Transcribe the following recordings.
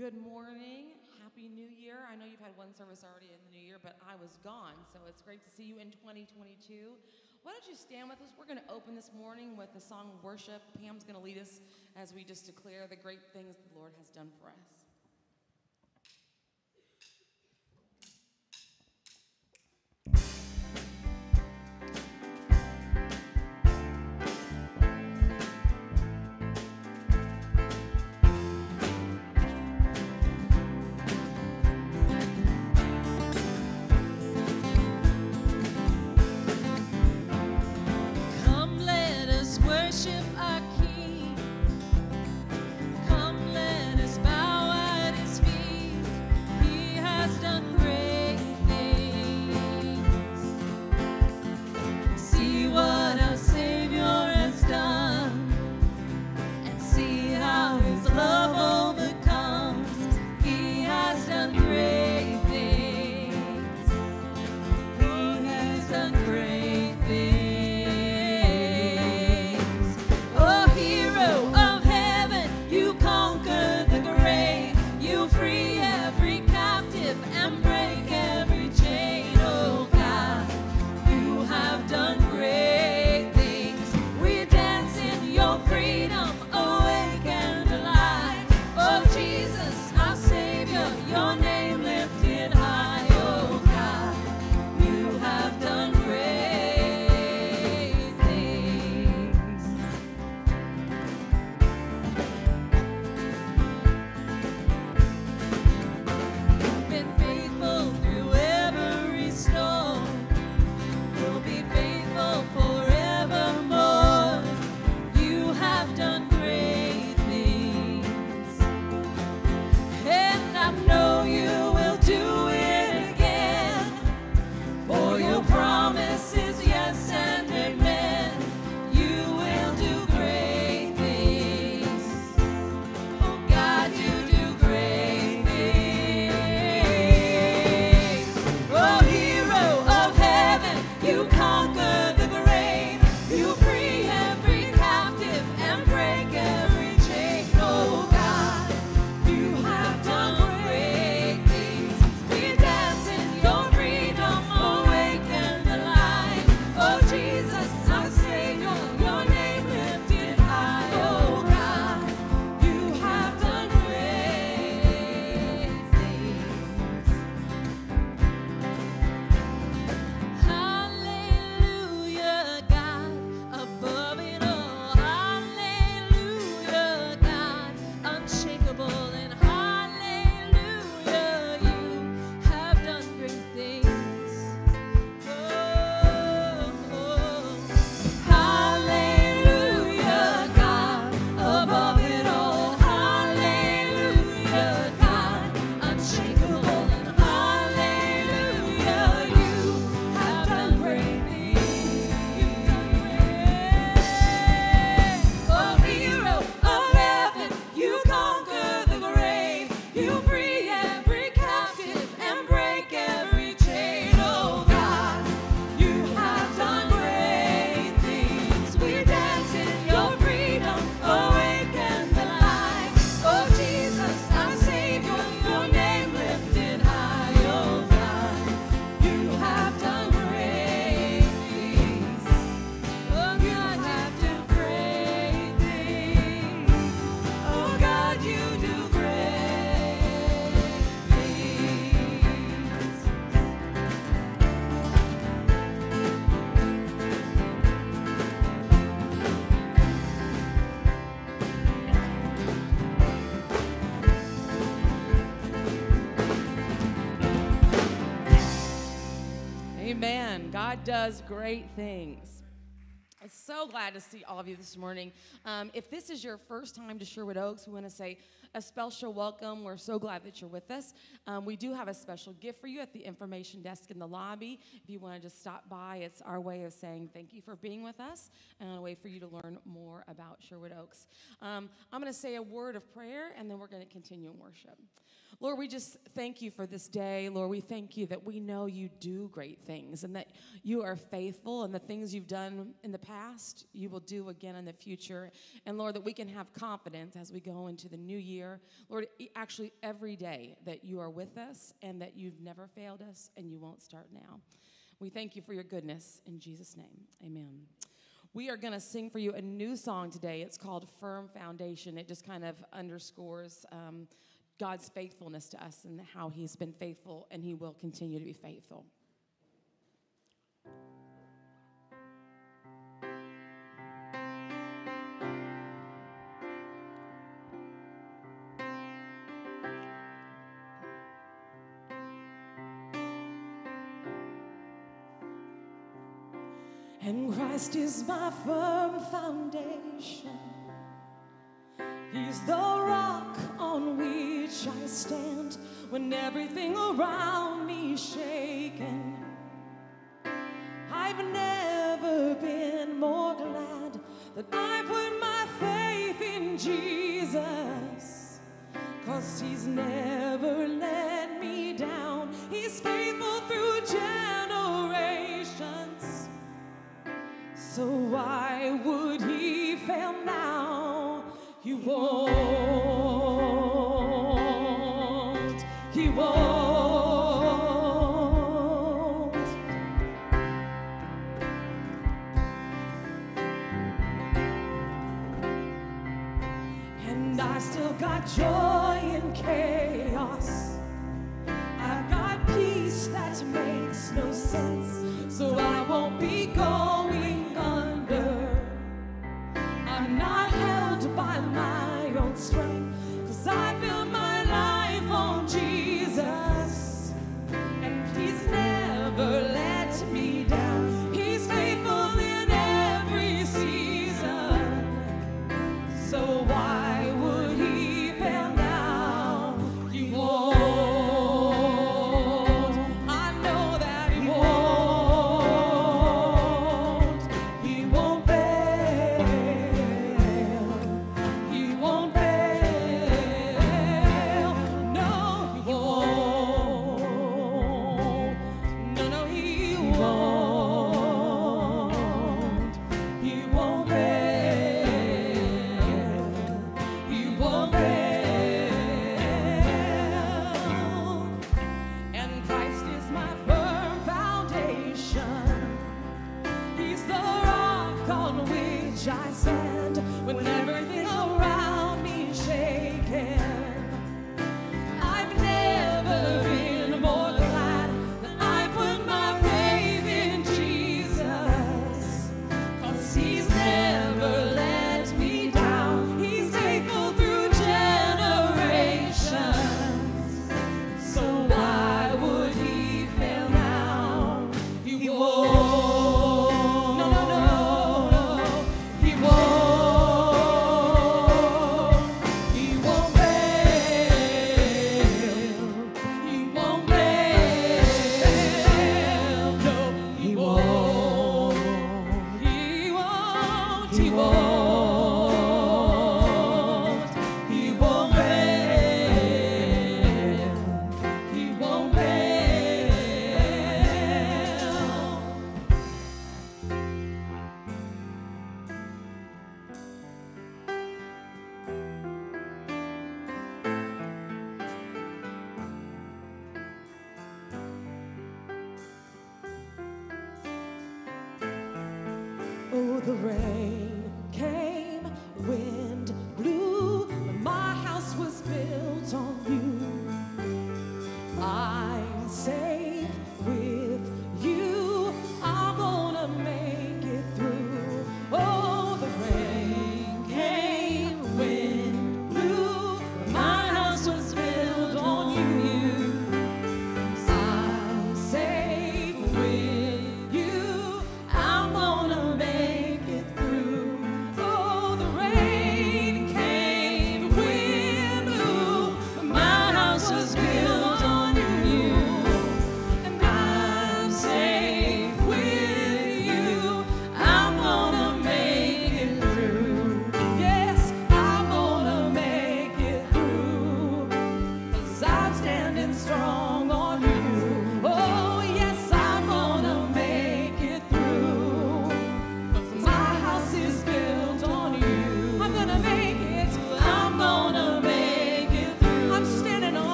Good morning. Happy New Year. I know you've had one service already in the new year, but I was gone, so it's great to see you in 2022. Why don't you stand with us? We're going to open this morning with the song Worship. Pam's going to lead us as we just declare the great things the Lord has done for us. God does great things. I'm so glad to see all of you this morning. Um, if this is your first time to Sherwood Oaks, we want to say a special welcome. We're so glad that you're with us. Um, we do have a special gift for you at the information desk in the lobby. If you want to just stop by, it's our way of saying thank you for being with us and a way for you to learn more about Sherwood Oaks. Um, I'm going to say a word of prayer and then we're going to continue in worship. Lord, we just thank you for this day. Lord, we thank you that we know you do great things and that you are faithful and the things you've done in the past, you will do again in the future. And Lord, that we can have confidence as we go into the new year. Lord, actually, every day that you are with us and that you've never failed us and you won't start now. We thank you for your goodness. In Jesus' name, amen. We are going to sing for you a new song today. It's called Firm Foundation. It just kind of underscores um, God's faithfulness to us and how He's been faithful and He will continue to be faithful. And Christ is my firm foundation. He's the rock on which I stand when everything around me is shaken. I've never been more glad that I put my faith in Jesus. Cause he's never let me down. He's faithful through generations. So why would he? He won't. He won't. And I still got joy in chaos. I've got peace that makes no sense, so I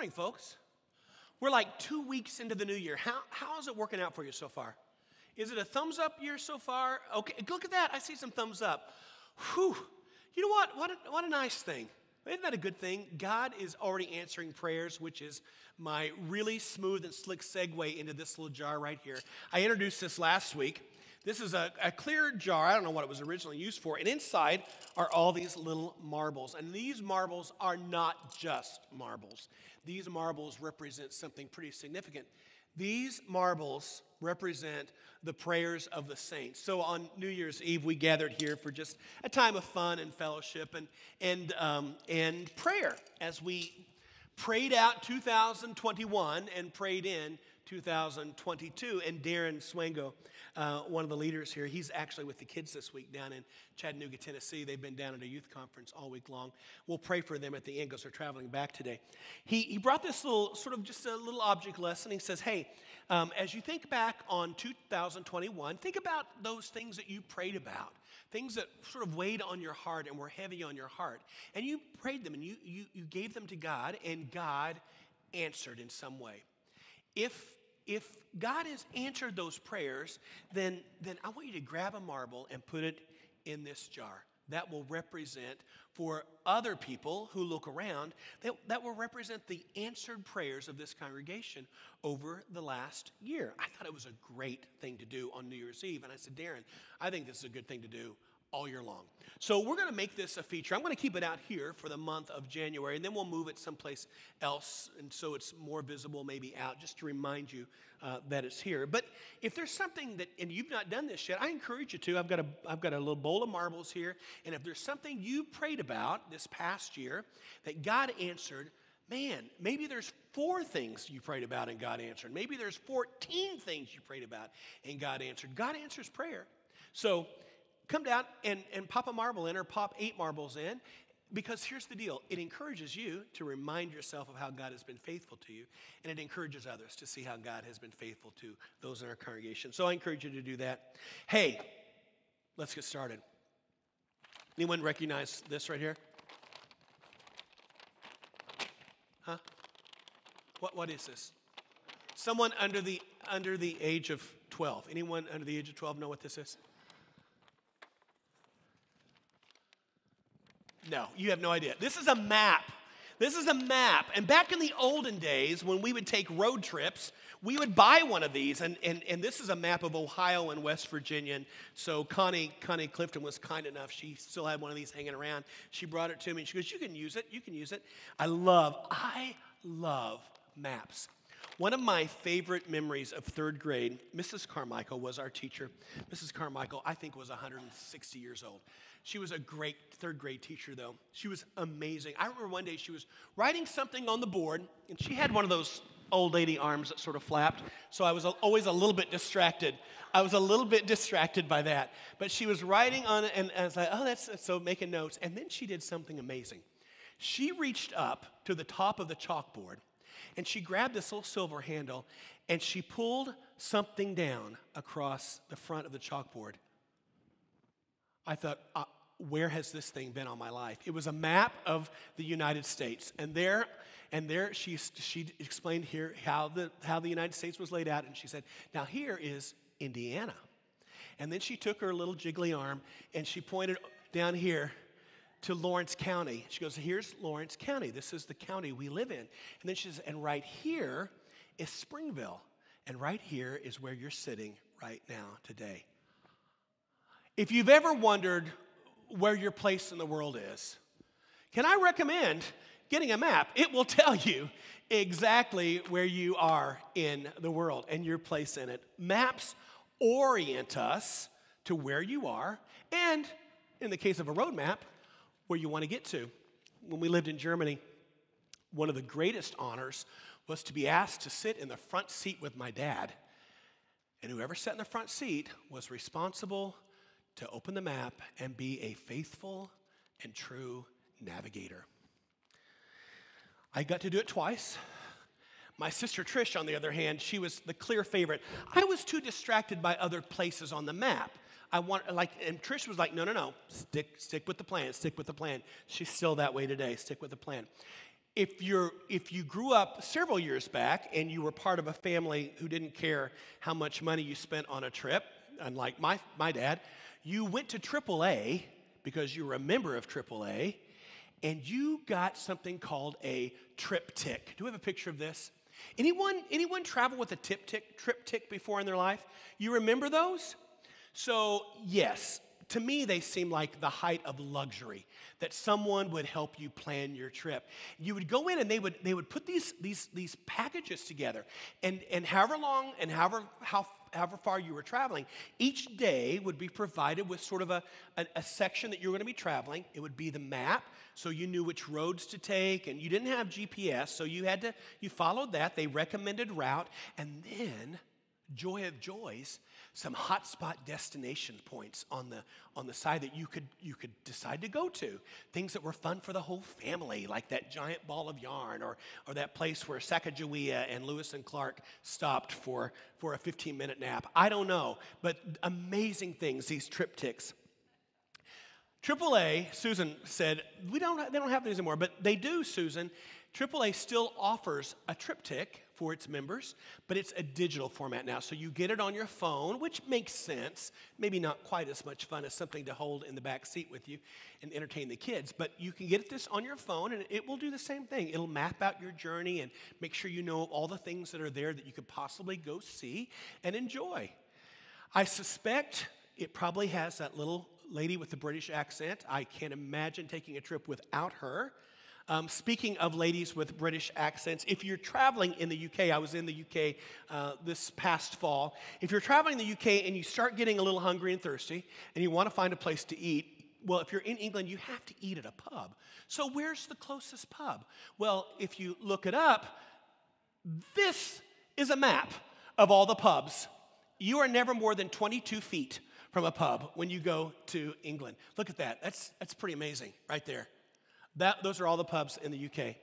morning, folks. We're like two weeks into the new year. How, how is it working out for you so far? Is it a thumbs up year so far? Okay, look at that. I see some thumbs up. Whew. You know what? What a, what a nice thing. Isn't that a good thing? God is already answering prayers, which is my really smooth and slick segue into this little jar right here. I introduced this last week. This is a, a clear jar. I don't know what it was originally used for. And inside are all these little marbles. And these marbles are not just marbles, these marbles represent something pretty significant. These marbles represent the prayers of the saints. So on New Year's Eve, we gathered here for just a time of fun and fellowship and, and, um, and prayer as we prayed out 2021 and prayed in 2022. And Darren Swango, uh, one of the leaders here, he's actually with the kids this week down in Chattanooga, Tennessee. They've been down at a youth conference all week long. We'll pray for them at the end because they're traveling back today. He, he brought this little, sort of just a little object lesson. He says, Hey, um, as you think back on 2021, think about those things that you prayed about, things that sort of weighed on your heart and were heavy on your heart. And you prayed them and you, you, you gave them to God, and God answered in some way. If if God has answered those prayers, then, then I want you to grab a marble and put it in this jar. That will represent for other people who look around, that, that will represent the answered prayers of this congregation over the last year. I thought it was a great thing to do on New Year's Eve. And I said, Darren, I think this is a good thing to do all year long. So we're going to make this a feature. I'm going to keep it out here for the month of January, and then we'll move it someplace else, and so it's more visible, maybe out, just to remind you uh, that it's here. But if there's something that, and you've not done this yet, I encourage you to. I've got a, I've got a little bowl of marbles here, and if there's something you prayed about this past year that God answered, man, maybe there's four things you prayed about and God answered. Maybe there's 14 things you prayed about and God answered. God answers prayer. So come down and, and pop a marble in or pop eight marbles in because here's the deal it encourages you to remind yourself of how God has been faithful to you, and it encourages others to see how God has been faithful to those in our congregation. So I encourage you to do that. Hey, let's get started. Anyone recognize this right here? Huh? What, what is this? Someone under the, under the age of 12. Anyone under the age of 12 know what this is? No, you have no idea. This is a map. This is a map. And back in the olden days, when we would take road trips, we would buy one of these. And, and, and this is a map of Ohio and West Virginia. And so Connie, Connie Clifton was kind enough. She still had one of these hanging around. She brought it to me and she goes, You can use it. You can use it. I love, I love maps. One of my favorite memories of third grade, Mrs. Carmichael was our teacher. Mrs. Carmichael, I think, was 160 years old. She was a great third grade teacher, though. She was amazing. I remember one day she was writing something on the board, and she had one of those old lady arms that sort of flapped. So I was always a little bit distracted. I was a little bit distracted by that. But she was writing on it, and I was like, oh, that's so making notes. And then she did something amazing. She reached up to the top of the chalkboard, and she grabbed this little silver handle, and she pulled something down across the front of the chalkboard. I thought, uh, where has this thing been all my life? It was a map of the United States. And there, and there she, she explained here how the, how the United States was laid out. And she said, now here is Indiana. And then she took her little jiggly arm and she pointed down here to Lawrence County. She goes, here's Lawrence County. This is the county we live in. And then she says, and right here is Springville. And right here is where you're sitting right now today. If you've ever wondered where your place in the world is, can I recommend getting a map? It will tell you exactly where you are in the world and your place in it. Maps orient us to where you are, and in the case of a road map, where you want to get to. When we lived in Germany, one of the greatest honors was to be asked to sit in the front seat with my dad. And whoever sat in the front seat was responsible to open the map and be a faithful and true navigator. I got to do it twice. My sister Trish, on the other hand, she was the clear favorite. I was too distracted by other places on the map. I want like, and Trish was like, no, no, no, stick, stick with the plan, stick with the plan. She's still that way today. Stick with the plan. if you're if you grew up several years back and you were part of a family who didn't care how much money you spent on a trip, unlike my my dad, you went to AAA because you were a member of AAA, and you got something called a TripTik. Do we have a picture of this? Anyone anyone travel with a TripTik TripTik before in their life? You remember those? So yes, to me, they seem like the height of luxury that someone would help you plan your trip. You would go in and they would, they would put these, these, these packages together. And, and however long and however, how, however far you were traveling, each day would be provided with sort of a, a, a section that you were going to be traveling. It would be the map, so you knew which roads to take, and you didn't have GPS, so you had to, you followed that. They recommended route, and then joy of joys some hotspot destination points on the on the side that you could you could decide to go to. Things that were fun for the whole family like that giant ball of yarn or or that place where Sacagawea and Lewis and Clark stopped for for a 15 minute nap. I don't know but amazing things these TripTiks AAA, Susan said, we don't, they don't have these anymore, but they do, Susan. AAA still offers a TripTik for its members, but it's a digital format now. So you get it on your phone, which makes sense. Maybe not quite as much fun as something to hold in the back seat with you and entertain the kids, but you can get this on your phone and it will do the same thing. It'll map out your journey and make sure you know all the things that are there that you could possibly go see and enjoy. I suspect it probably has that little lady with the British accent. I can't imagine taking a trip without her. Um, speaking of ladies with British accents, if you're traveling in the UK, I was in the UK uh, this past fall. If you're traveling in the UK and you start getting a little hungry and thirsty and you want to find a place to eat, well, if you're in England, you have to eat at a pub. So, where's the closest pub? Well, if you look it up, this is a map of all the pubs. You are never more than 22 feet from a pub when you go to England. Look at that. That's, that's pretty amazing right there. That, those are all the pubs in the UK.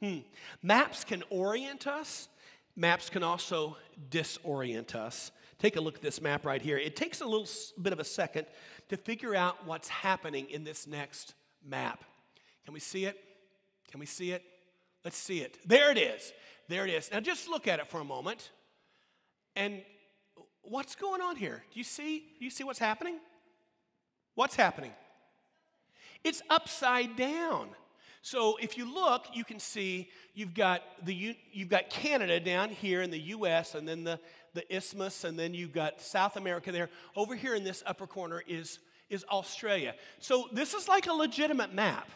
Hmm. Maps can orient us, maps can also disorient us. Take a look at this map right here. It takes a little bit of a second to figure out what's happening in this next map. Can we see it? Can we see it? Let's see it. There it is. There it is. Now just look at it for a moment. And what's going on here? Do you see? Do you see what's happening? What's happening? It's upside down. So if you look, you can see you've got the you've got Canada down here in the U.S. and then the the isthmus, and then you've got South America there. Over here in this upper corner is is Australia. So this is like a legitimate map.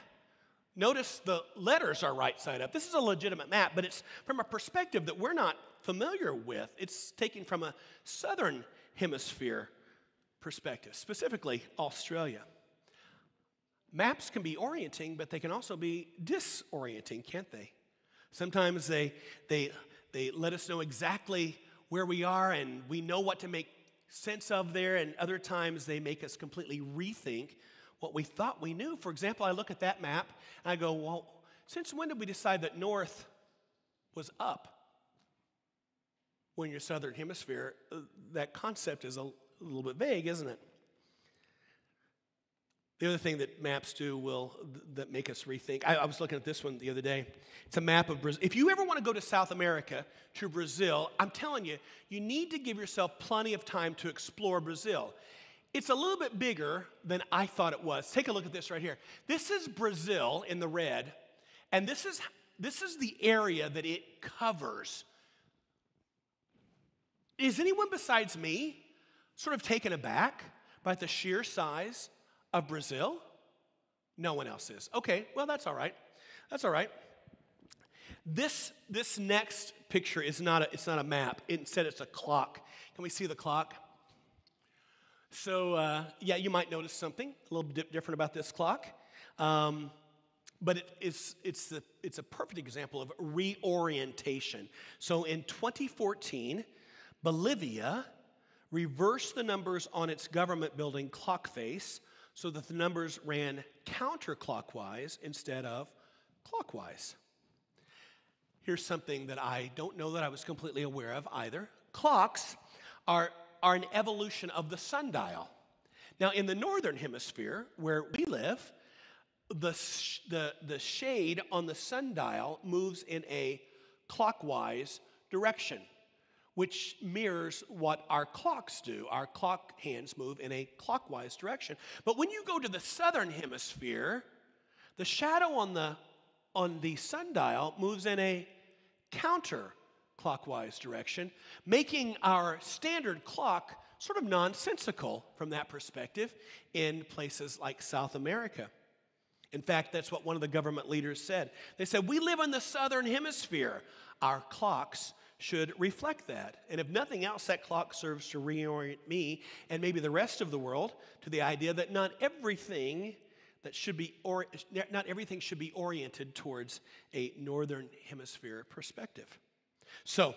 Notice the letters are right side up. This is a legitimate map, but it's from a perspective that we're not familiar with. It's taken from a southern hemisphere perspective, specifically Australia. Maps can be orienting, but they can also be disorienting, can't they? Sometimes they, they, they let us know exactly where we are and we know what to make sense of there, and other times they make us completely rethink what we thought we knew. For example, I look at that map and I go, well, since when did we decide that north was up? When you're southern hemisphere, uh, that concept is a little bit vague, isn't it? The other thing that maps do will that make us rethink. I, I, was looking at this one the other day. It's a map of Brazil. If you ever want to go to South America, to Brazil, I'm telling you, you need to give yourself plenty of time to explore Brazil. It's a little bit bigger than I thought it was. Take a look at this right here. This is Brazil in the red, and this is this is the area that it covers. Is anyone besides me sort of taken aback by the sheer size of Brazil? No one else is. Okay, well, that's all right. That's all right. This, this next picture is not a, it's not a map. Instead, it's a clock. Can we see the clock? So, uh, yeah, you might notice something a little bit different about this clock. Um, but it is, it's, a, it's a perfect example of reorientation. So in 2014, Bolivia reversed the numbers on its government building clock face so that the numbers ran counterclockwise instead of clockwise. Here's something that I don't know that I was completely aware of either. Clocks are, are an evolution of the sundial. Now, in the northern hemisphere, where we live, the, sh- the, the shade on the sundial moves in a clockwise direction, which mirrors what our clocks do. Our clock hands move in a clockwise direction. But when you go to the southern hemisphere, the shadow on the, on the sundial moves in a counterclockwise direction, making our standard clock sort of nonsensical from that perspective in places like South America. In fact, that's what one of the government leaders said. They said, We live in the southern hemisphere. Our clocks should reflect that. And if nothing else, that clock serves to reorient me and maybe the rest of the world to the idea that not everything that should be or, not everything should be oriented towards a northern hemisphere perspective. So,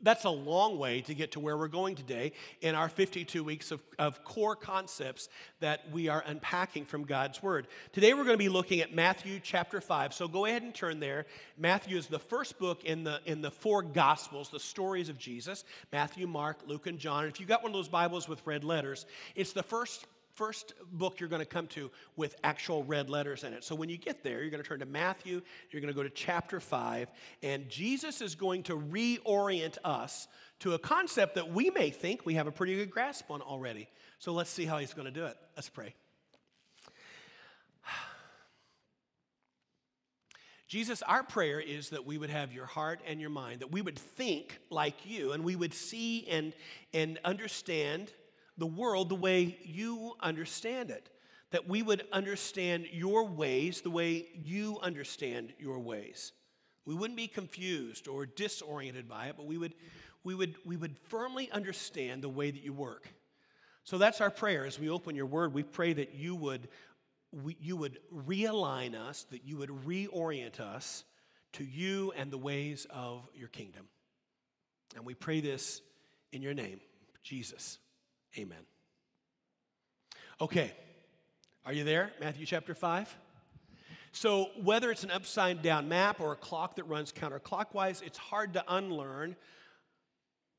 that's a long way to get to where we're going today in our 52 weeks of, of core concepts that we are unpacking from God's Word. Today we're going to be looking at Matthew chapter 5. So go ahead and turn there. Matthew is the first book in the, in the four Gospels, the stories of Jesus Matthew, Mark, Luke, and John. And if you've got one of those Bibles with red letters, it's the first first book you're going to come to with actual red letters in it. So when you get there, you're going to turn to Matthew, you're going to go to chapter 5, and Jesus is going to reorient us to a concept that we may think we have a pretty good grasp on already. So let's see how he's going to do it. Let's pray. Jesus, our prayer is that we would have your heart and your mind, that we would think like you, and we would see and, and understand the world the way you understand it. That we would understand your ways the way you understand your ways. We wouldn't be confused or disoriented by it, but we would, we would, we would firmly understand the way that you work. So that's our prayer as we open your word. We pray that you would, we, you would realign us, that you would reorient us to you and the ways of your kingdom. And we pray this in your name, Jesus. Amen. Okay, are you there? Matthew chapter 5. So, whether it's an upside down map or a clock that runs counterclockwise, it's hard to unlearn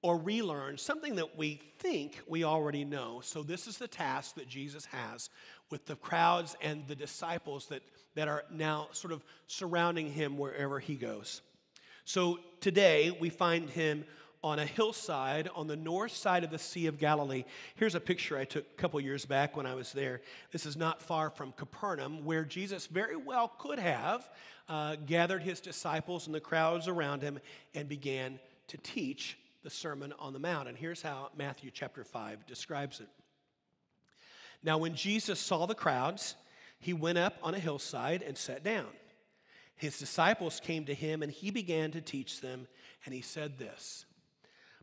or relearn something that we think we already know. So, this is the task that Jesus has with the crowds and the disciples that, that are now sort of surrounding him wherever he goes. So, today we find him on a hillside on the north side of the Sea of Galilee. Here's a picture I took a couple years back when I was there. This is not far from Capernaum, where Jesus very well could have uh, gathered his disciples and the crowds around him and began to teach the Sermon on the Mount. And here's how Matthew chapter 5 describes it. Now, when Jesus saw the crowds, he went up on a hillside and sat down. His disciples came to him, and he began to teach them, and he said this.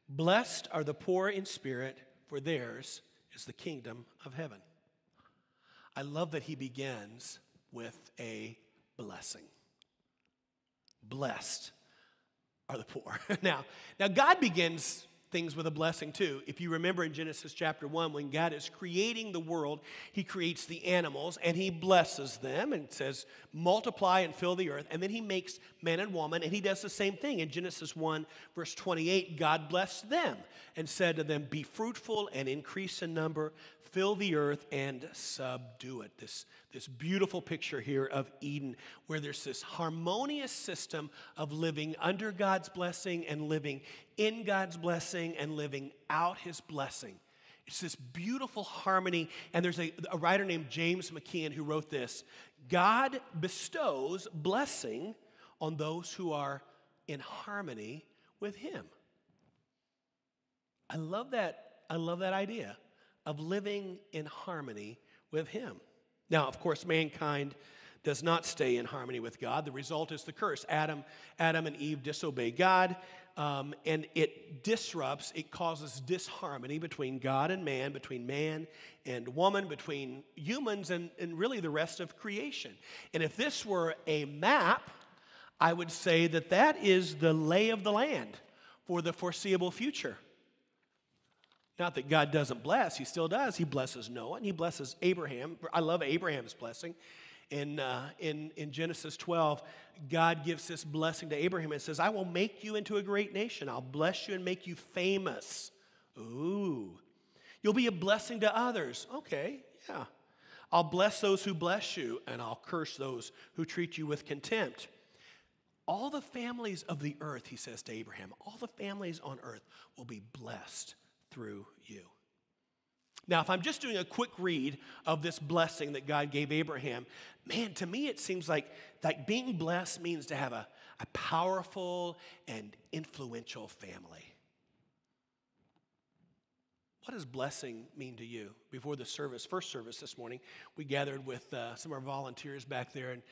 Blessed are the poor in spirit, for theirs is the kingdom of heaven. I love that he begins with a blessing. Blessed are the poor. now, now God begins things with a blessing too. If you remember in Genesis chapter 1, when God is creating the world, he creates the animals and he blesses them and says, multiply and fill the earth. And then he makes man and woman, and he does the same thing. In Genesis 1, verse 28, God blessed them and said to them, Be fruitful and increase in number, fill the earth and subdue it. This, this beautiful picture here of Eden, where there's this harmonious system of living under God's blessing and living in God's blessing and living out his blessing. It's this beautiful harmony. And there's a, a writer named James McKeon who wrote this God bestows blessing on those who are in harmony with him. I love that. I love that idea of living in harmony with Him. Now, of course, mankind does not stay in harmony with God. The result is the curse. Adam, Adam and Eve disobey God, um, and it disrupts, it causes disharmony between God and man, between man and woman, between humans and, and really the rest of creation. And if this were a map, I would say that that is the lay of the land for the foreseeable future. Not that God doesn't bless, He still does. He blesses Noah and He blesses Abraham. I love Abraham's blessing. In, uh, in, in Genesis 12, God gives this blessing to Abraham and says, I will make you into a great nation. I'll bless you and make you famous. Ooh. You'll be a blessing to others. Okay, yeah. I'll bless those who bless you, and I'll curse those who treat you with contempt. All the families of the earth, he says to Abraham, all the families on earth will be blessed through you. Now, if I'm just doing a quick read of this blessing that God gave Abraham, man, to me it seems like, like being blessed means to have a, a powerful and influential family. What does blessing mean to you? Before the service, first service this morning, we gathered with uh, some of our volunteers back there, and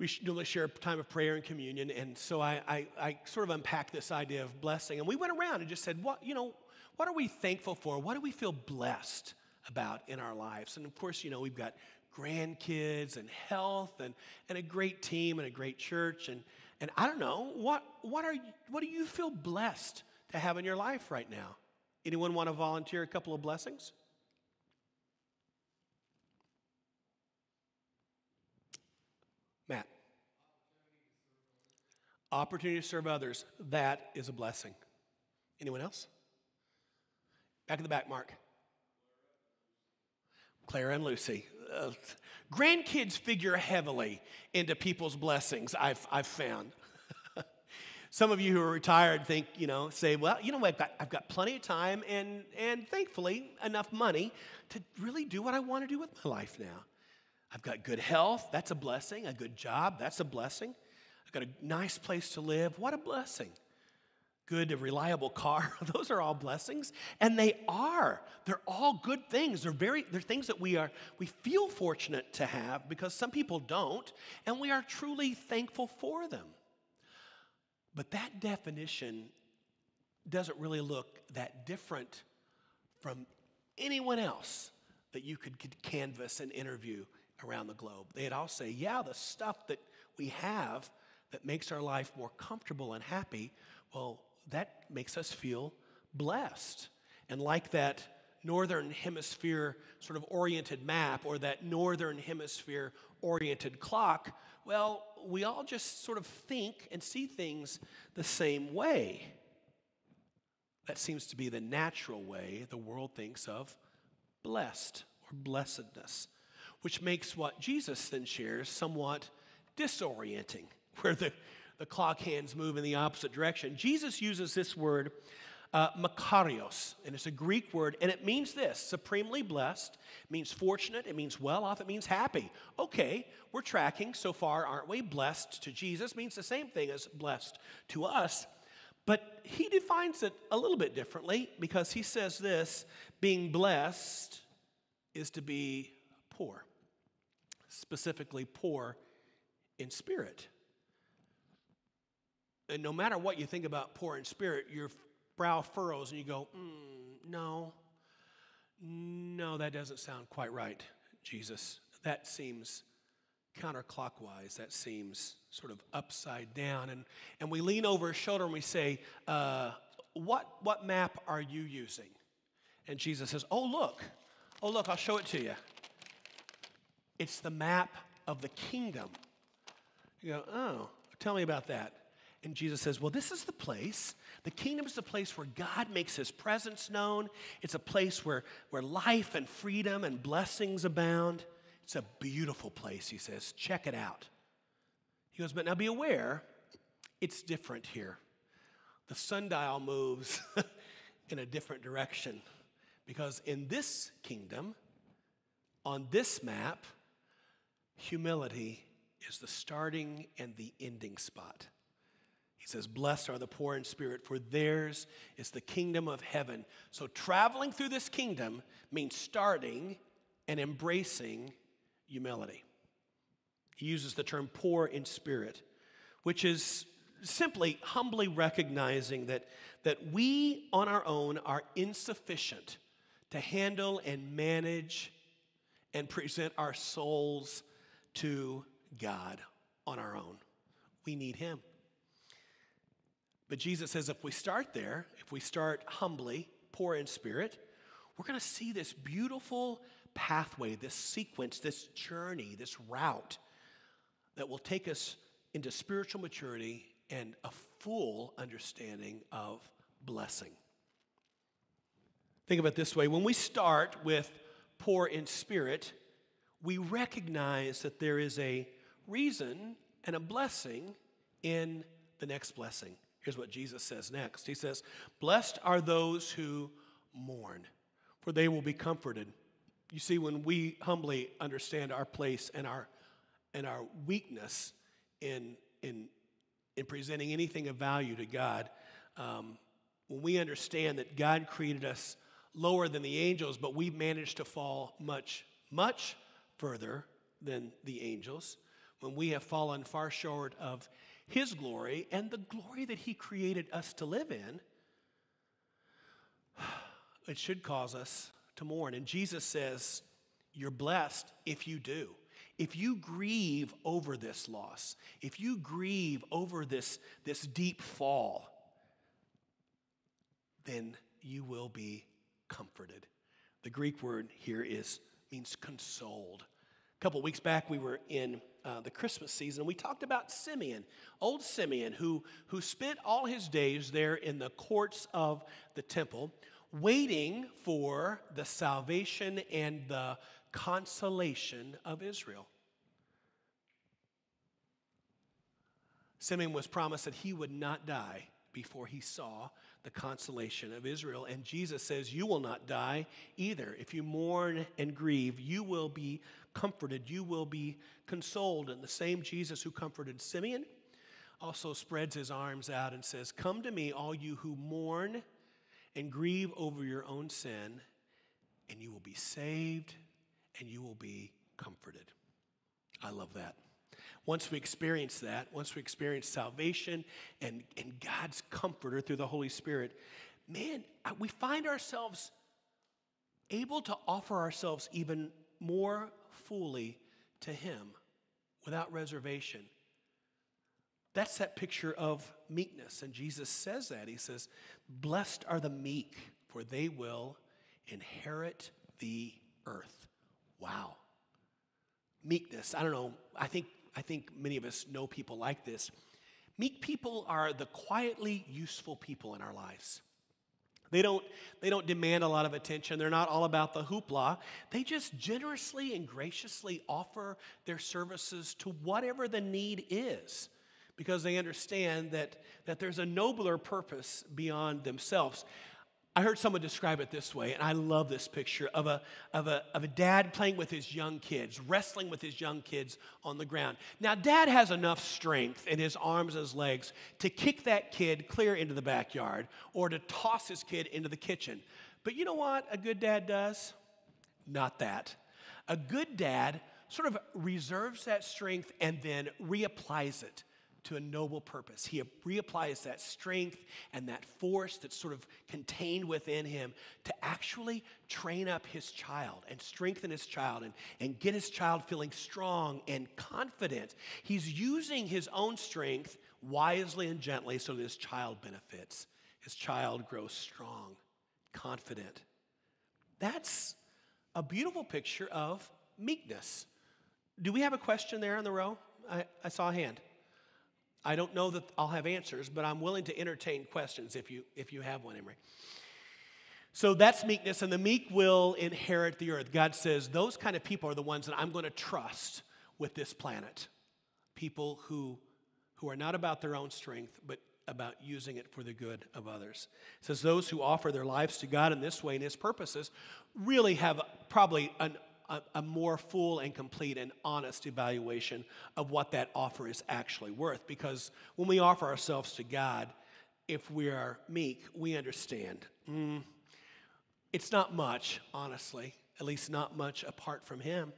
we normally share a time of prayer and communion. And so I, I, I sort of unpacked this idea of blessing, and we went around and just said, "What you know? What are we thankful for? What do we feel blessed about in our lives?" And of course, you know, we've got grandkids and health and, and a great team and a great church and and I don't know what what are what do you feel blessed to have in your life right now? Anyone want to volunteer a couple of blessings? Matt. Opportunity to serve others. That is a blessing. Anyone else? Back in the back, Mark. Clara and Lucy. Uh, grandkids figure heavily into people's blessings, I've, I've found. Some of you who are retired think, you know, say, well, you know what, I've got, I've got plenty of time and, and thankfully enough money to really do what I want to do with my life now. I've got good health, that's a blessing. A good job, that's a blessing. I've got a nice place to live, what a blessing. Good, reliable car, those are all blessings. And they are. They're all good things. They're very, they're things that we are, we feel fortunate to have because some people don't, and we are truly thankful for them. But that definition doesn't really look that different from anyone else that you could, could canvass and interview around the globe. They'd all say, yeah, the stuff that we have that makes our life more comfortable and happy, well, that makes us feel blessed. And like that northern hemisphere sort of oriented map or that northern hemisphere oriented clock, well, we all just sort of think and see things the same way. That seems to be the natural way the world thinks of blessed or blessedness, which makes what Jesus then shares somewhat disorienting, where the, the clock hands move in the opposite direction. Jesus uses this word uh, makarios, and it's a Greek word, and it means this supremely blessed, means fortunate, it means well off, it means happy. Okay, we're tracking so far, aren't we? Blessed to Jesus means the same thing as blessed to us, but he defines it a little bit differently because he says this being blessed is to be poor, specifically poor in spirit. And no matter what you think about poor in spirit, your brow furrows and you go, mm, no, no, that doesn't sound quite right, Jesus. That seems counterclockwise. That seems sort of upside down. And, and we lean over his shoulder and we say, uh, what, what map are you using? And Jesus says, Oh, look. Oh, look, I'll show it to you. It's the map of the kingdom. You go, Oh, tell me about that. And Jesus says, Well, this is the place. The kingdom is the place where God makes his presence known. It's a place where, where life and freedom and blessings abound. It's a beautiful place, he says. Check it out. He goes, But now be aware, it's different here. The sundial moves in a different direction because in this kingdom, on this map, humility is the starting and the ending spot. Says, Blessed are the poor in spirit, for theirs is the kingdom of heaven. So, traveling through this kingdom means starting and embracing humility. He uses the term poor in spirit, which is simply humbly recognizing that, that we on our own are insufficient to handle and manage and present our souls to God on our own. We need Him. But Jesus says if we start there, if we start humbly, poor in spirit, we're going to see this beautiful pathway, this sequence, this journey, this route that will take us into spiritual maturity and a full understanding of blessing. Think of it this way when we start with poor in spirit, we recognize that there is a reason and a blessing in the next blessing. Here's what Jesus says next He says, Blessed are those who mourn, for they will be comforted. You see, when we humbly understand our place and our, and our weakness in, in, in presenting anything of value to God, um, when we understand that God created us lower than the angels, but we've managed to fall much, much further than the angels, when we have fallen far short of His glory and the glory that He created us to live in, it should cause us to mourn. And Jesus says, You're blessed if you do. If you grieve over this loss, if you grieve over this, this deep fall, then you will be comforted. The Greek word here is means consoled. A couple weeks back, we were in uh, the Christmas season. We talked about Simeon, old Simeon, who, who spent all his days there in the courts of the temple, waiting for the salvation and the consolation of Israel. Simeon was promised that he would not die before he saw the consolation of Israel. And Jesus says, You will not die either. If you mourn and grieve, you will be comforted, you will be consoled. And the same Jesus who comforted Simeon also spreads his arms out and says, Come to me, all you who mourn and grieve over your own sin, and you will be saved and you will be comforted. I love that. Once we experience that, once we experience salvation and, and God's comforter through the Holy Spirit, man, we find ourselves able to offer ourselves even more fully to Him without reservation. That's that picture of meekness. And Jesus says that. He says, Blessed are the meek, for they will inherit the earth. Wow. Meekness. I don't know. I think I think many of us know people like this. Meek people are the quietly useful people in our lives. They don't, they don't demand a lot of attention. They're not all about the hoopla. They just generously and graciously offer their services to whatever the need is because they understand that, that there's a nobler purpose beyond themselves. I heard someone describe it this way, and I love this picture of a, of, a, of a dad playing with his young kids, wrestling with his young kids on the ground. Now, dad has enough strength in his arms and his legs to kick that kid clear into the backyard or to toss his kid into the kitchen. But you know what a good dad does? Not that. A good dad sort of reserves that strength and then reapplies it to a noble purpose. He reapplies that strength and that force that's sort of contained within him to actually train up his child and strengthen his child and, and get his child feeling strong and confident. He's using his own strength wisely and gently so that his child benefits. His child grows strong, confident. That's a beautiful picture of meekness. Do we have a question there in the row? I, I saw a hand. I don't know that I'll have answers, but I'm willing to entertain questions if you, if you have one, Emery. So that's meekness, and the meek will inherit the earth. God says those kind of people are the ones that I'm going to trust with this planet. People who, who are not about their own strength, but about using it for the good of others. It says those who offer their lives to God in this way and His purposes really have probably an a, a, more full and complete and honest evaluation of what that offer is actually worth. Because when we offer ourselves to God, if we are meek, we understand. Mm, it's not much, honestly, at least not much apart from Him.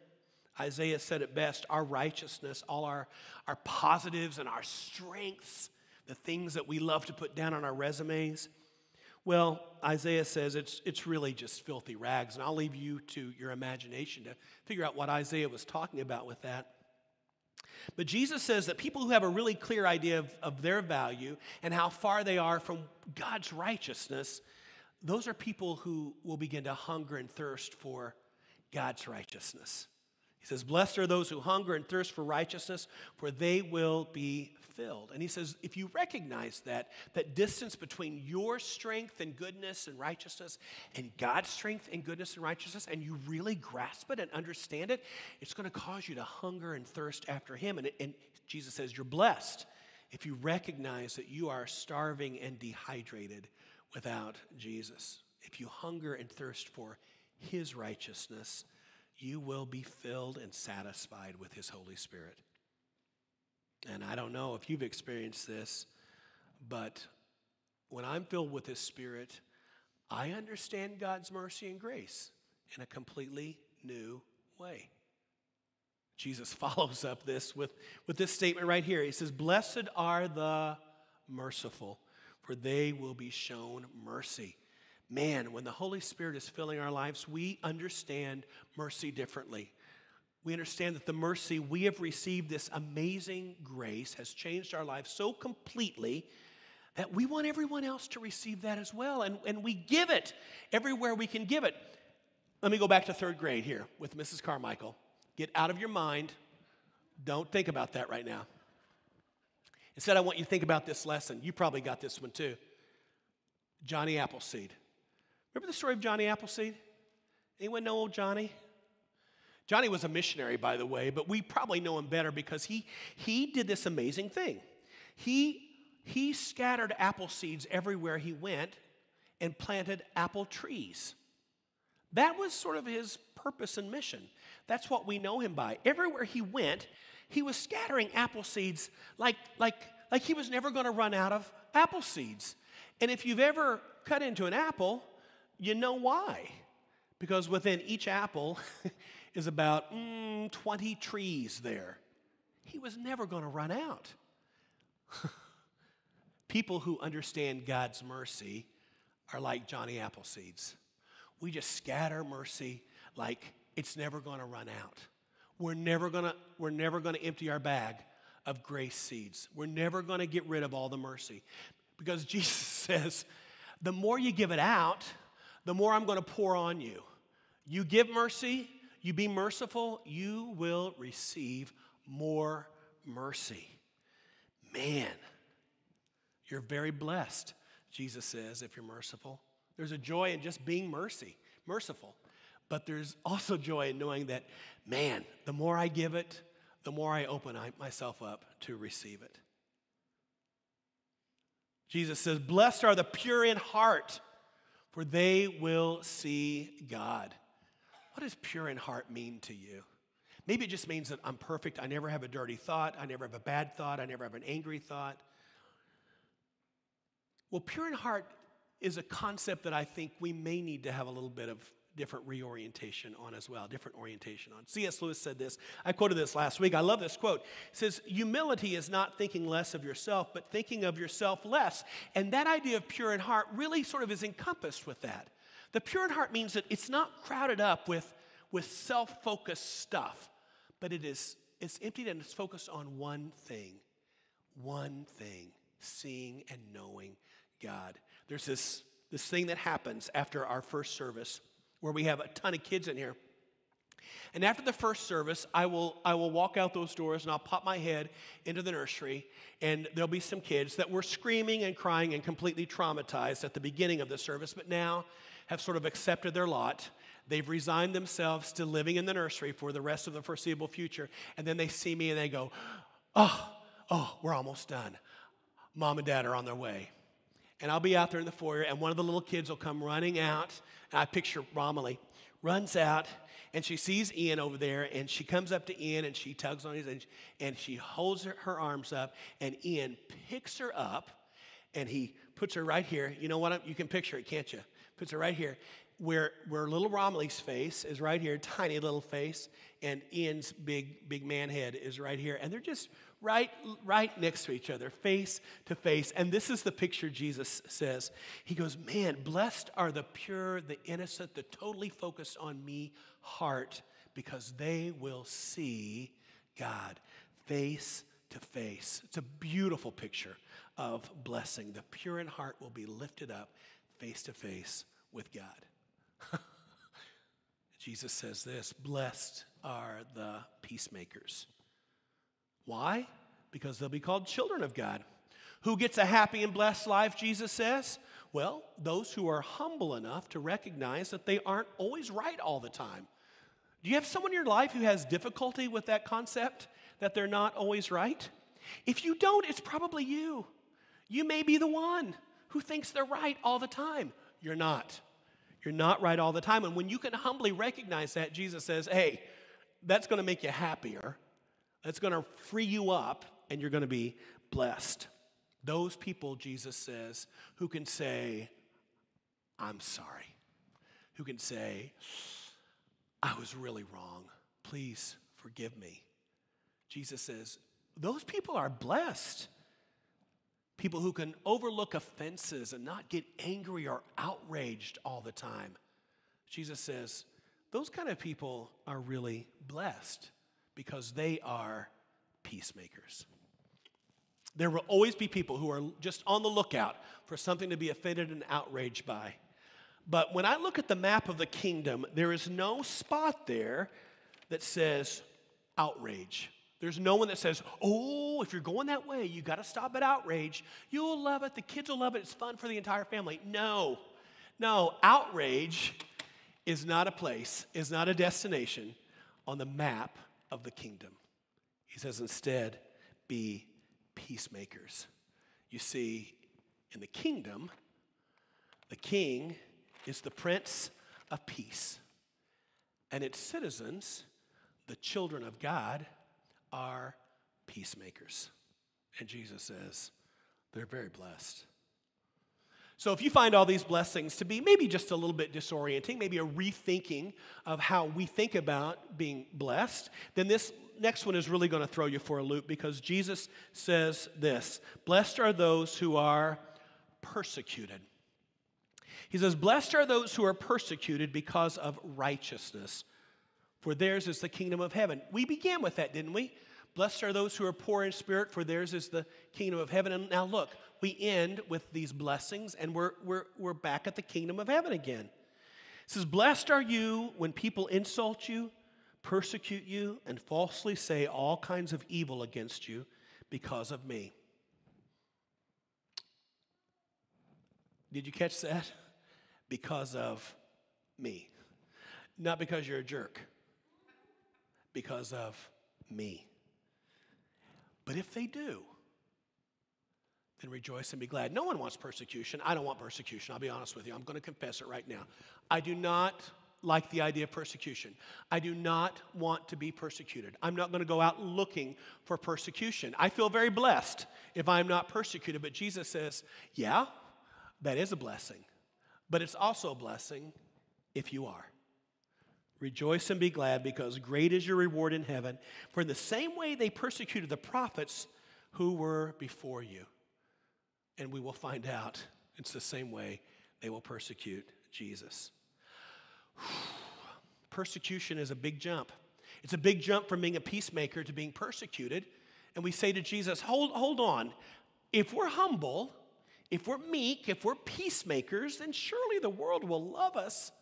Isaiah said it best our righteousness, all our, our positives and our strengths, the things that we love to put down on our resumes, well, Isaiah says it's, it's really just filthy rags, and I'll leave you to your imagination to figure out what Isaiah was talking about with that. But Jesus says that people who have a really clear idea of, of their value and how far they are from God's righteousness, those are people who will begin to hunger and thirst for God's righteousness. He says, Blessed are those who hunger and thirst for righteousness, for they will be filled. And he says, if you recognize that, that distance between your strength and goodness and righteousness and God's strength and goodness and righteousness, and you really grasp it and understand it, it's going to cause you to hunger and thirst after him. And, and Jesus says, You're blessed if you recognize that you are starving and dehydrated without Jesus. If you hunger and thirst for his righteousness, you will be filled and satisfied with His Holy Spirit. And I don't know if you've experienced this, but when I'm filled with His Spirit, I understand God's mercy and grace in a completely new way. Jesus follows up this with, with this statement right here. He says, Blessed are the merciful, for they will be shown mercy man, when the Holy Spirit is filling our lives, we understand mercy differently. We understand that the mercy we have received, this amazing grace, has changed our lives so completely that we want everyone else to receive that as well. And, and we give it everywhere we can give it. Let me go back to third grade here with Mrs. Carmichael. Get out of your mind. Don't think about that right now. Instead, I want you to think about this lesson. You probably got this one too. Johnny Appleseed. Remember the story of Johnny Appleseed? Anyone know old Johnny? Johnny was a missionary, by the way, but we probably know him better because he, he did this amazing thing. He, he scattered apple seeds everywhere he went and planted apple trees. That was sort of his purpose and mission. That's what we know him by. Everywhere he went, he was scattering apple seeds like, like, like he was never going to run out of apple seeds. And if you've ever cut into an apple, you know why? Because within each apple is about mm, 20 trees there. He was never going to run out. People who understand God's mercy are like Johnny Appleseeds. We just scatter mercy like it's never going to run out. We're never going to we're never going to empty our bag of grace seeds. We're never going to get rid of all the mercy because Jesus says the more you give it out, the more I'm going to pour on you. You give mercy, you be merciful, you will receive more mercy. Man, you're very blessed, Jesus says, if you're merciful. There's a joy in just being mercy, merciful. But there's also joy in knowing that, man, the more I give it, the more I open myself up to receive it. Jesus says, Blessed are the pure in heart for they will see God. What does pure in heart mean to you? Maybe it just means that I'm perfect. I never have a dirty thought. I never have a bad thought. I never have an angry thought. Well, pure in heart is a concept that I think we may need to have a little bit of different reorientation on as well, different orientation on. C.S. Lewis said this. I quoted this last week. I love this quote. It says, Humility is not thinking less of yourself, but thinking of yourself less. And that idea of pure in heart really sort of is encompassed with that. The pure in heart means that it's not crowded up with, with self focused stuff, but it is it's emptied and it's focused on one thing. One thing seeing and knowing God. There's this, this thing that happens after our first service where we have a ton of kids in here. And after the first service, I will, I will walk out those doors and I'll pop my head into the nursery, and there'll be some kids that were screaming and crying and completely traumatized at the beginning of the service, but now have sort of accepted their lot. They've resigned themselves to living in the nursery for the rest of the foreseeable future. And then they see me and they go, Oh, oh, we're almost done. Mom and dad are on their way and I'll be out there in the foyer, and one of the little kids will come running out. And I picture Romilly runs out, and she sees Ian over there, and she comes up to Ian, and she tugs on his, and, and she holds her, her arms up, and Ian picks her up, and he puts her right here. You know what? I'm, You can picture it, can't you? Puts her right here, where where little Romilly's face is right here, tiny little face, and Ian's big big man head is right here, and they're just right, right next to each other, face to face. And this is the picture Jesus says. He goes, Man, blessed are the pure, the innocent, the totally focused on me heart, because they will see God face to face. It's a beautiful picture of blessing. The pure in heart will be lifted up face to face with God. Jesus says this Blessed are the peacemakers. Why? Because they'll be called children of God. Who gets a happy and blessed life, Jesus says? Well, those who are humble enough to recognize that they aren't always right all the time. Do you have someone in your life who has difficulty with that concept that they're not always right? If you don't, it's probably you. You may be the one who thinks they're right all the time. You're not. You're not right all the time. And when you can humbly recognize that, Jesus says, hey, that's going to make you happier. That's going to free you up, and you're going to be blessed. Those people, Jesus says, who can say, I'm sorry, who can say, I was really wrong. Please forgive me. Jesus says, those people are blessed. People who can overlook offenses and not get angry or outraged all the time. Jesus says, those kind of people are really blessed because they are peacemakers. There will always be people who are just on the lookout for something to be offended and outraged by. But when I look at the map of the kingdom, there is no spot there that says outrage. There's no one that says, oh, if you're going that way, you got to stop at outrage. You'll love it. The kids will love it. It's fun for the entire family. No, no, outrage is not a place, is not a destination on the map of the kingdom. He says, instead, be peacemakers. You see, in the kingdom, the king is the prince of peace, and its citizens, the children of God, are peacemakers. And Jesus says they're very blessed. So, if you find all these blessings to be maybe just a little bit disorienting, maybe a rethinking of how we think about being blessed, then this next one is really going to throw you for a loop because Jesus says this Blessed are those who are persecuted. He says, Blessed are those who are persecuted because of righteousness, for theirs is the kingdom of heaven. We began with that, didn't we? Blessed are those who are poor in spirit, for theirs is the kingdom of heaven. And now look, we end with these blessings, and we're, we're, we're back at the kingdom of heaven again. It says, Blessed are you when people insult you, persecute you, and falsely say all kinds of evil against you because of me. Did you catch that? Because of me. Not because you're a jerk, because of me. But if they do, then rejoice and be glad. No one wants persecution. I don't want persecution. I'll be honest with you. I'm going to confess it right now. I do not like the idea of persecution. I do not want to be persecuted. I'm not going to go out looking for persecution. I feel very blessed if I'm not persecuted, but Jesus says, yeah, that is a blessing. But it's also a blessing if you are. Rejoice and be glad because great is your reward in heaven. For in the same way they persecuted the prophets who were before you. And we will find out it's the same way they will persecute Jesus. Persecution is a big jump. It's a big jump from being a peacemaker to being persecuted. And we say to Jesus, hold, hold on. If we're humble, if we're meek, if we're peacemakers, then surely the world will love us.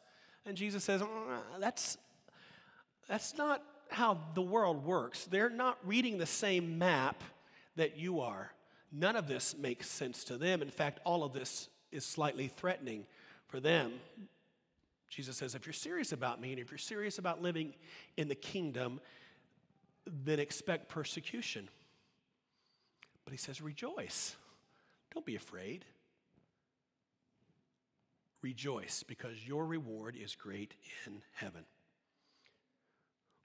And Jesus says, "Mm, that's, that's not how the world works. They're not reading the same map that you are. None of this makes sense to them. In fact, all of this is slightly threatening for them. Jesus says, if you're serious about me and if you're serious about living in the kingdom, then expect persecution. But he says, rejoice. Don't be afraid. Rejoice because your reward is great in heaven.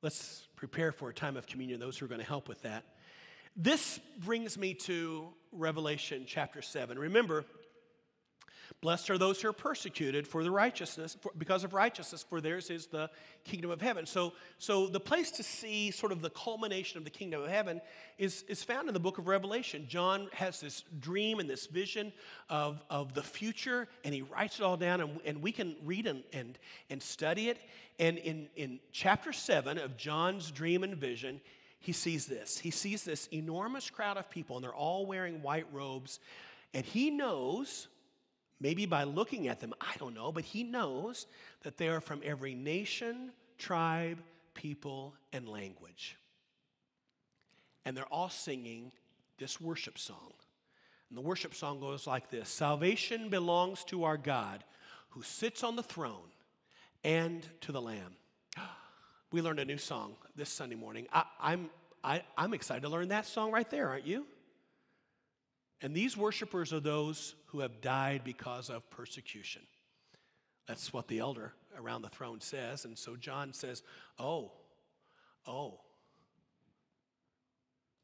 Let's prepare for a time of communion, those who are going to help with that. This brings me to Revelation chapter 7. Remember, Blessed are those who are persecuted for the righteousness, for, because of righteousness, for theirs is the kingdom of heaven. So, so the place to see sort of the culmination of the kingdom of heaven is, is found in the book of Revelation. John has this dream and this vision of, of the future, and he writes it all down, and, and we can read and, and, and study it. And in, in chapter 7 of John's dream and vision, he sees this. He sees this enormous crowd of people, and they're all wearing white robes. And he knows Maybe by looking at them, I don't know, but he knows that they are from every nation, tribe, people, and language. And they're all singing this worship song. And the worship song goes like this Salvation belongs to our God who sits on the throne and to the Lamb. We learned a new song this Sunday morning. I, I'm, I, I'm excited to learn that song right there, aren't you? And these worshipers are those who have died because of persecution. That's what the elder around the throne says. And so John says, Oh, oh.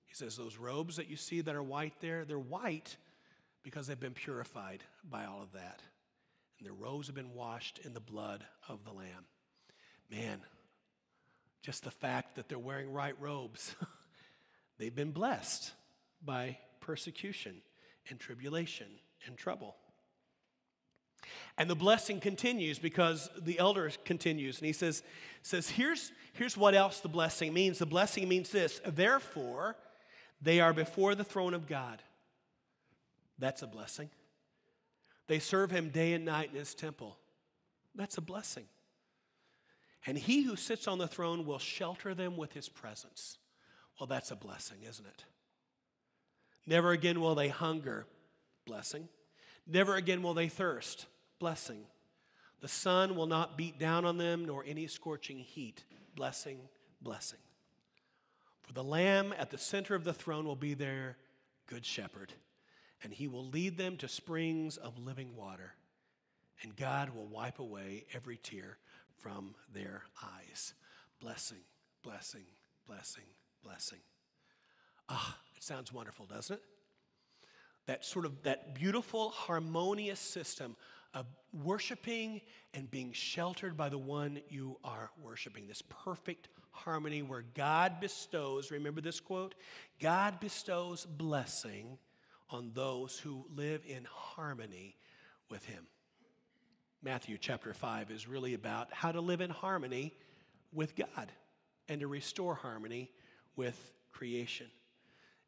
He says, Those robes that you see that are white there, they're white because they've been purified by all of that. And their robes have been washed in the blood of the Lamb. Man, just the fact that they're wearing white robes, they've been blessed by persecution and tribulation and trouble. And the blessing continues because the elder continues and he says, says here's, here's what else the blessing means. The blessing means this therefore, they are before the throne of God. That's a blessing. They serve him day and night in his temple. That's a blessing. And he who sits on the throne will shelter them with his presence. Well, that's a blessing, isn't it? Never again will they hunger. Blessing. Never again will they thirst. Blessing. The sun will not beat down on them, nor any scorching heat. Blessing, blessing. For the Lamb at the center of the throne will be their good shepherd, and he will lead them to springs of living water, and God will wipe away every tear from their eyes. Blessing, blessing, blessing, blessing. Ah, sounds wonderful, doesn't it? That sort of that beautiful, harmonious system of worshiping and being sheltered by the one you are worshiping. This perfect harmony where God bestows, remember this quote? God bestows blessing on those who live in harmony with Him. Matthew chapter 5 is really about how to live in harmony with God and to restore harmony with creation.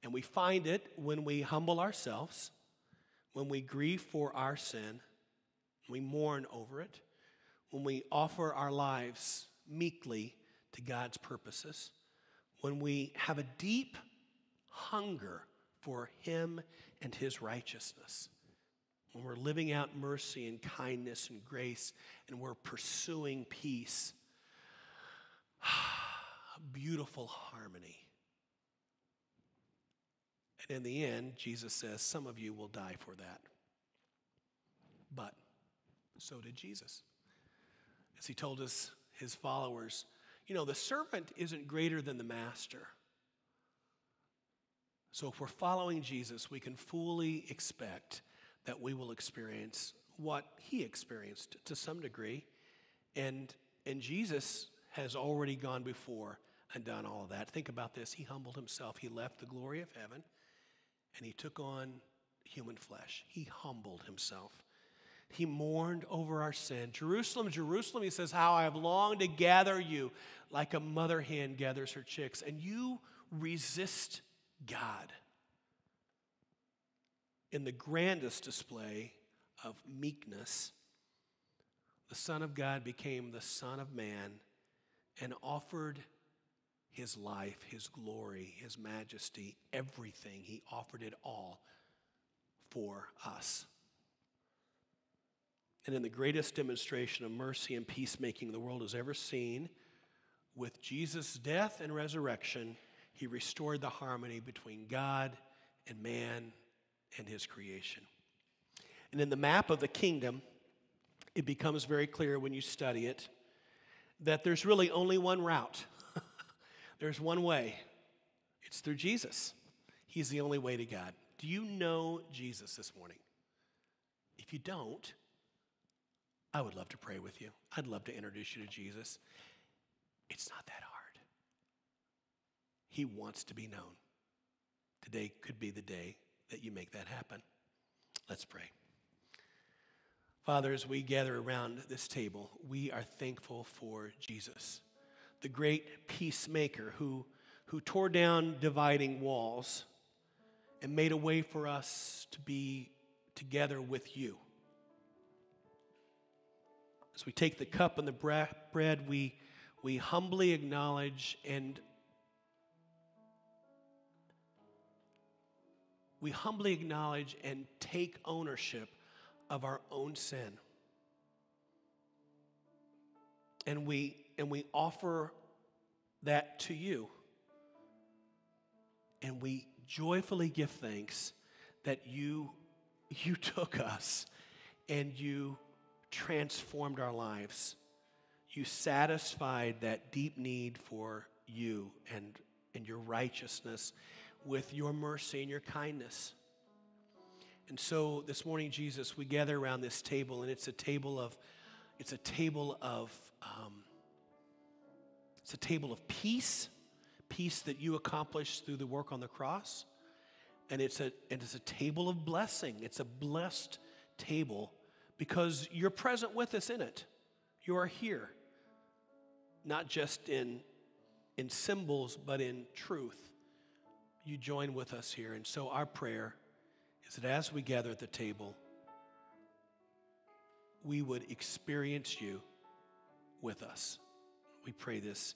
And we find it when we humble ourselves, when we grieve for our sin, we mourn over it, when we offer our lives meekly to God's purposes, when we have a deep hunger for Him and His righteousness, when we're living out mercy and kindness and grace, and we're pursuing peace, beautiful harmony. And in the end, Jesus says, Some of you will die for that. But so did Jesus. As he told us, his followers, you know, the servant isn't greater than the master. So if we're following Jesus, we can fully expect that we will experience what he experienced to some degree. And, and Jesus has already gone before and done all of that. Think about this. He humbled himself, he left the glory of heaven, and he took on human flesh. He humbled himself. He mourned over our sin. Jerusalem, Jerusalem, he says, How I have longed to gather you like a mother hen gathers her chicks, and you resist God in the grandest display of meekness, the Son of God became the Son of Man and offered his life, his glory, his majesty, everything. He offered it all for us. And in the greatest demonstration of mercy and peacemaking the world has ever seen, with Jesus' death and resurrection, he restored the harmony between God and man and his creation. And in the map of the kingdom, it becomes very clear when you study it that there's really only one route. There's one way. It's through Jesus. He's the only way to God. Do you know Jesus this morning? If you don't, I would love to pray with you. I'd love to introduce you to Jesus. It's not that hard. He wants to be known. Today could be the day that you make that happen. Let's pray. Father, as we gather around this table, we are thankful for Jesus, the great peacemaker who, who tore down dividing walls and made a way for us to be together with you. As we take the cup and the bread, we, we humbly acknowledge and we humbly acknowledge and take ownership of our own sin. And we and we offer that to you. And we joyfully give thanks that you you took us and you transformed our lives. You satisfied that deep need for you and, and your righteousness with your mercy and your kindness. And so this morning, Jesus, we gather around this table, and it's a table of, it's a table of, um, it's a table of peace, peace that you accomplished through the work on the cross, and it's a, and it's a table of blessing. It's a blessed table because you're present with us in it. You are here, not just in, in symbols, but in truth. You join with us here. And so, our prayer is that as we gather at the table, we would experience you with us. We pray this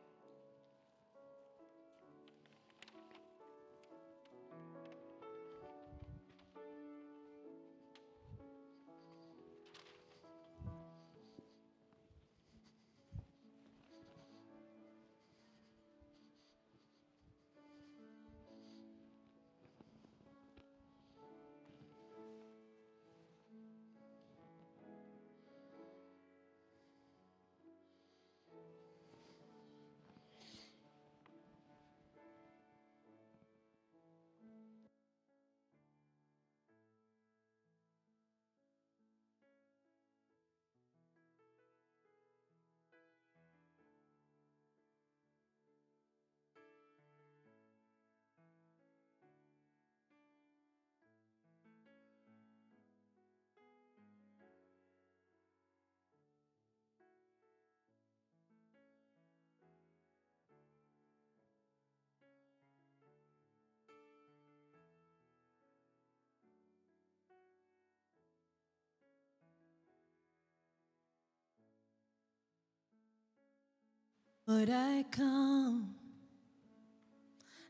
Lord, I come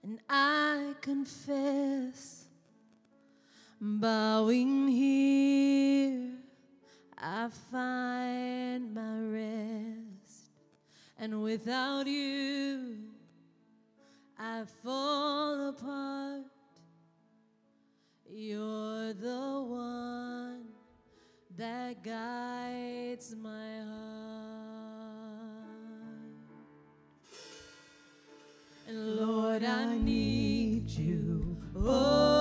and I confess, bowing here, I find my rest, and without you, I fall apart. You're the one that guides my heart. Lord, I need you. Oh,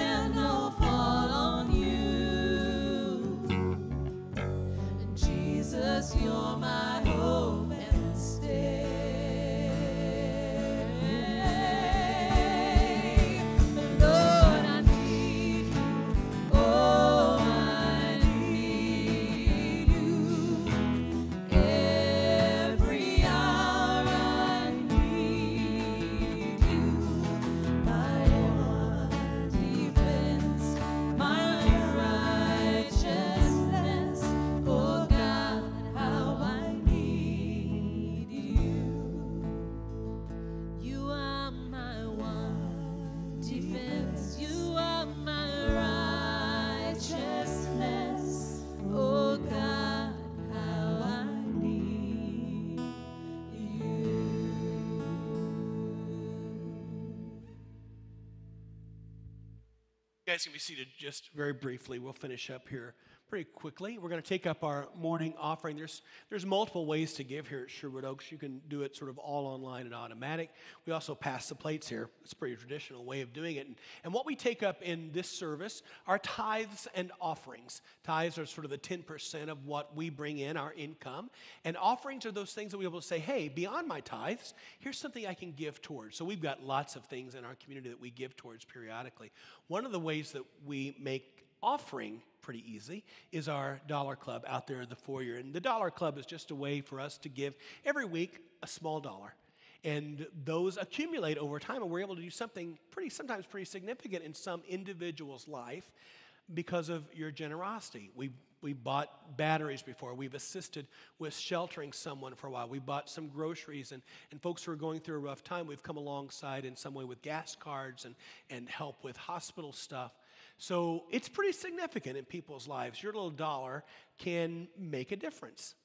guys can be seated just very briefly. We'll finish up here pretty quickly. We're going to take up our morning offering. There's, there's multiple ways to give here at Sherwood Oaks. You can do it sort of all online and automatic. We also pass the plates here. It's a pretty traditional way of doing it. And, and what we take up in this service are tithes and offerings. Tithes are sort of the 10% of what we bring in, our income. And offerings are those things that we're able to say, hey, beyond my tithes, here's something I can give towards. So we've got lots of things in our community that we give towards periodically. One of the ways that we make offering pretty easy is our dollar club out there in the foyer and the dollar club is just a way for us to give every week a small dollar and those accumulate over time and we're able to do something pretty sometimes pretty significant in some individual's life because of your generosity we we bought batteries before. We've assisted with sheltering someone for a while. We bought some groceries, and, and folks who are going through a rough time, we've come alongside in some way with gas cards and, and help with hospital stuff. So it's pretty significant in people's lives. Your little dollar can make a difference.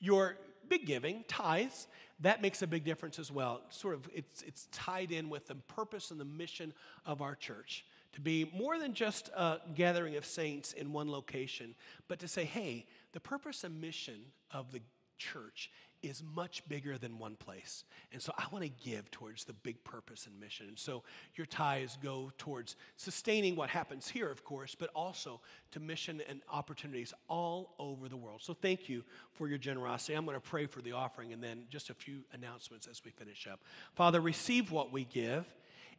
Your big giving, tithes, that makes a big difference as well. Sort of, it's, it's tied in with the purpose and the mission of our church to be more than just a gathering of saints in one location, but to say, hey, the purpose and mission of the church is much bigger than one place. And so I want to give towards the big purpose and mission. And so your tithes go towards sustaining what happens here, of course, but also to mission and opportunities all over the world. So thank you for your generosity. I'm going to pray for the offering and then just a few announcements as we finish up. Father, receive what we give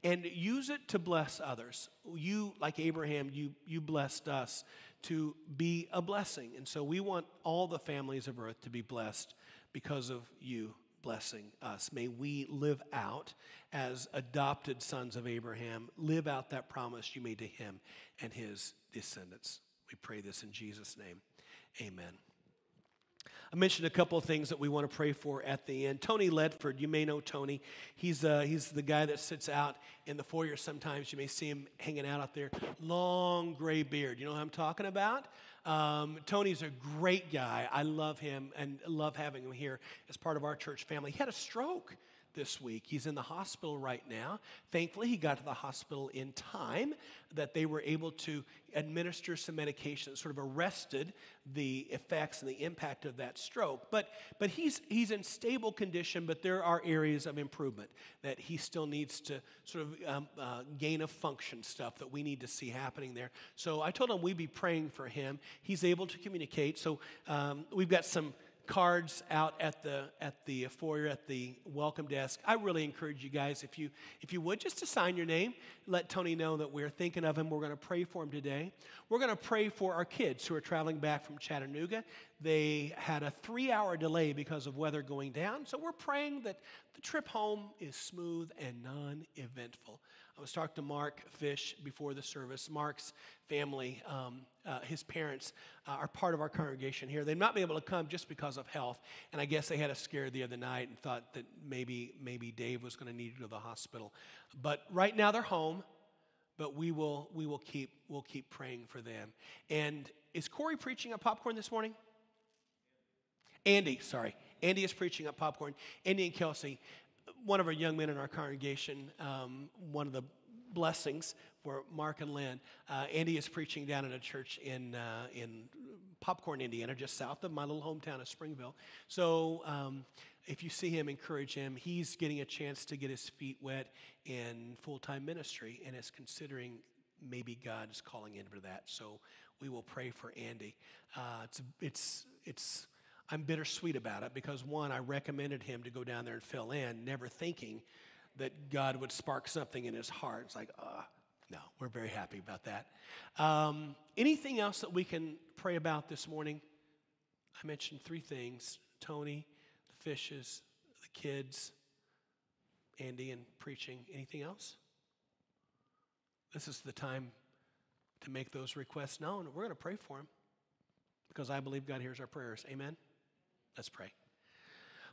and use it to bless others. You, like Abraham, you, you blessed us to be a blessing. And so we want all the families of earth to be blessed because of you blessing us. May we live out as adopted sons of Abraham, live out that promise you made to him and his descendants. We pray this in Jesus' name. Amen. I mentioned a couple of things that we want to pray for at the end. Tony Ledford, you may know Tony. He's, uh, he's the guy that sits out in the foyer sometimes. You may see him hanging out out there. Long gray beard. You know what I'm talking about? Um, Tony's a great guy. I love him and love having him here as part of our church family. He had a stroke this week. He's in the hospital right now. Thankfully, he got to the hospital in time that they were able to administer some medication that sort of arrested the effects and the impact of that stroke. But, but he's, he's in stable condition, but there are areas of improvement that he still needs to sort of um, uh, gain a function stuff that we need to see happening there. So I told him we'd be praying for him. He's able to communicate. So um, we've got some cards out at the at the foyer at the welcome desk. I really encourage you guys if you if you would just to sign your name, let Tony know that we're thinking of him. We're going to pray for him today. We're going to pray for our kids who are traveling back from Chattanooga. They had a 3-hour delay because of weather going down. So we're praying that the trip home is smooth and non-eventful. I was talking to Mark Fish before the service. Mark's family, um, uh, his parents, uh, are part of our congregation here. They've not been able to come just because of health, and I guess they had a scare the other night and thought that maybe maybe Dave was going to need to go to the hospital. But right now they're home. But we will we will keep we'll keep praying for them. And is Corey preaching at Popcorn this morning? Andy, sorry. Andy is preaching at Popcorn. Andy and Kelsey, one of our young men in our congregation, um, one of the blessings for Mark and Lynn. Uh, Andy is preaching down at a church in, uh, in Popcorn, Indiana, just south of my little hometown of Springville. So um, if you see him, encourage him. He's getting a chance to get his feet wet in full time ministry and is considering maybe God is calling him into that. So we will pray for Andy. Uh, it's, it's, it's, I'm bittersweet about it because one, I recommended him to go down there and fill in, never thinking that God would spark something in his heart. It's like, uh, no, we're very happy about that. Um, anything else that we can pray about this morning? I mentioned three things Tony, the fishes, the kids, Andy, and preaching. Anything else? This is the time to make those requests known. We're going to pray for them because I believe God hears our prayers. Amen? Let's pray.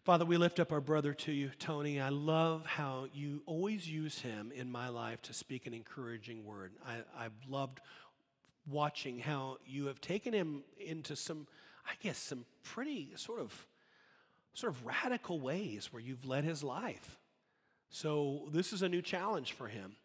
Father, we lift up our brother to you, Tony. I love how you always use him in my life to speak an encouraging word. I, have loved watching how you have taken him into some, I guess, some pretty sort of sort of radical ways where you've led his life. So this is a new challenge for him.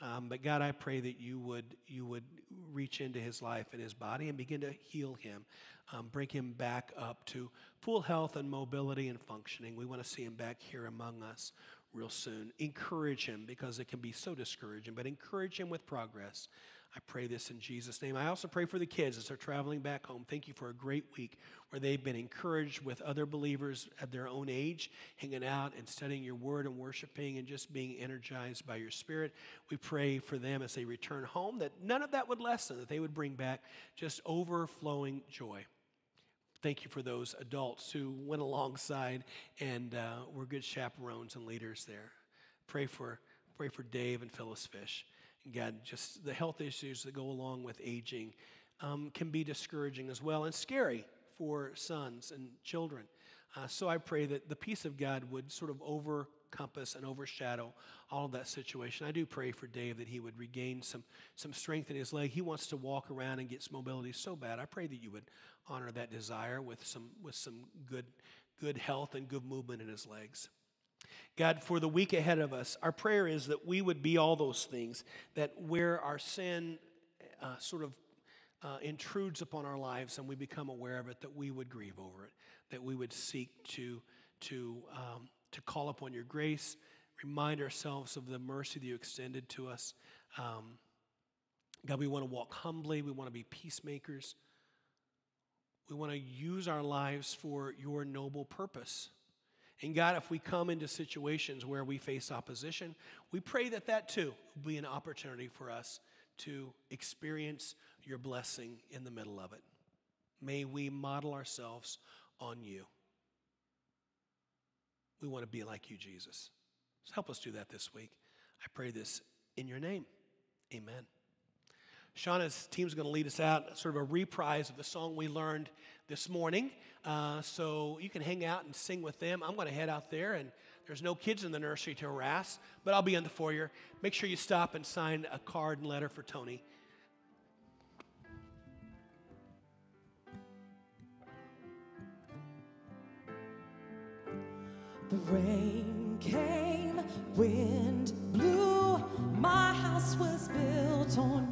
Um, but God, I pray that you would you would reach into his life and his body and begin to heal him, um, bring him back up to full health and mobility and functioning. We want to see him back here among us real soon. Encourage him because it can be so discouraging, but encourage him with progress. I pray this in Jesus' name. I also pray for the kids as they're traveling back home. Thank you for a great week where they've been encouraged with other believers at their own age, hanging out and studying your word and worshiping and just being energized by your spirit. We pray for them as they return home that none of that would lessen, that they would bring back just overflowing joy. Thank you for those adults who went alongside and uh, were good chaperones and leaders there. Pray for, pray for Dave and Phyllis Fish. And God, just the health issues that go along with aging um, can be discouraging as well and scary for sons and children. Uh, so I pray that the peace of God would sort of overcompass and overshadow all of that situation. I do pray for Dave that he would regain some, some strength in his leg. He wants to walk around and get mobility so bad. I pray that you would honor that desire with some, with some good, good health and good movement in his legs. God, for the week ahead of us, our prayer is that we would be all those things, that where our sin uh, sort of uh, intrudes upon our lives and we become aware of it, that we would grieve over it, that we would seek to, to, um, to call upon your grace, remind ourselves of the mercy that you extended to us. Um, God, we want to walk humbly, we want to be peacemakers. We want to use our lives for your noble purpose. And God, if we come into situations where we face opposition, we pray that that too will be an opportunity for us to experience your blessing in the middle of it. May we model ourselves on you. We want to be like you, Jesus. So help us do that this week. I pray this in your name. Amen. Shauna's team's going to lead us out, sort of a reprise of the song we learned this morning. Uh, so you can hang out and sing with them. I'm going to head out there, and there's no kids in the nursery to harass, but I'll be in the foyer. Make sure you stop and sign a card and letter for Tony. The rain came, wind blew, my house was built on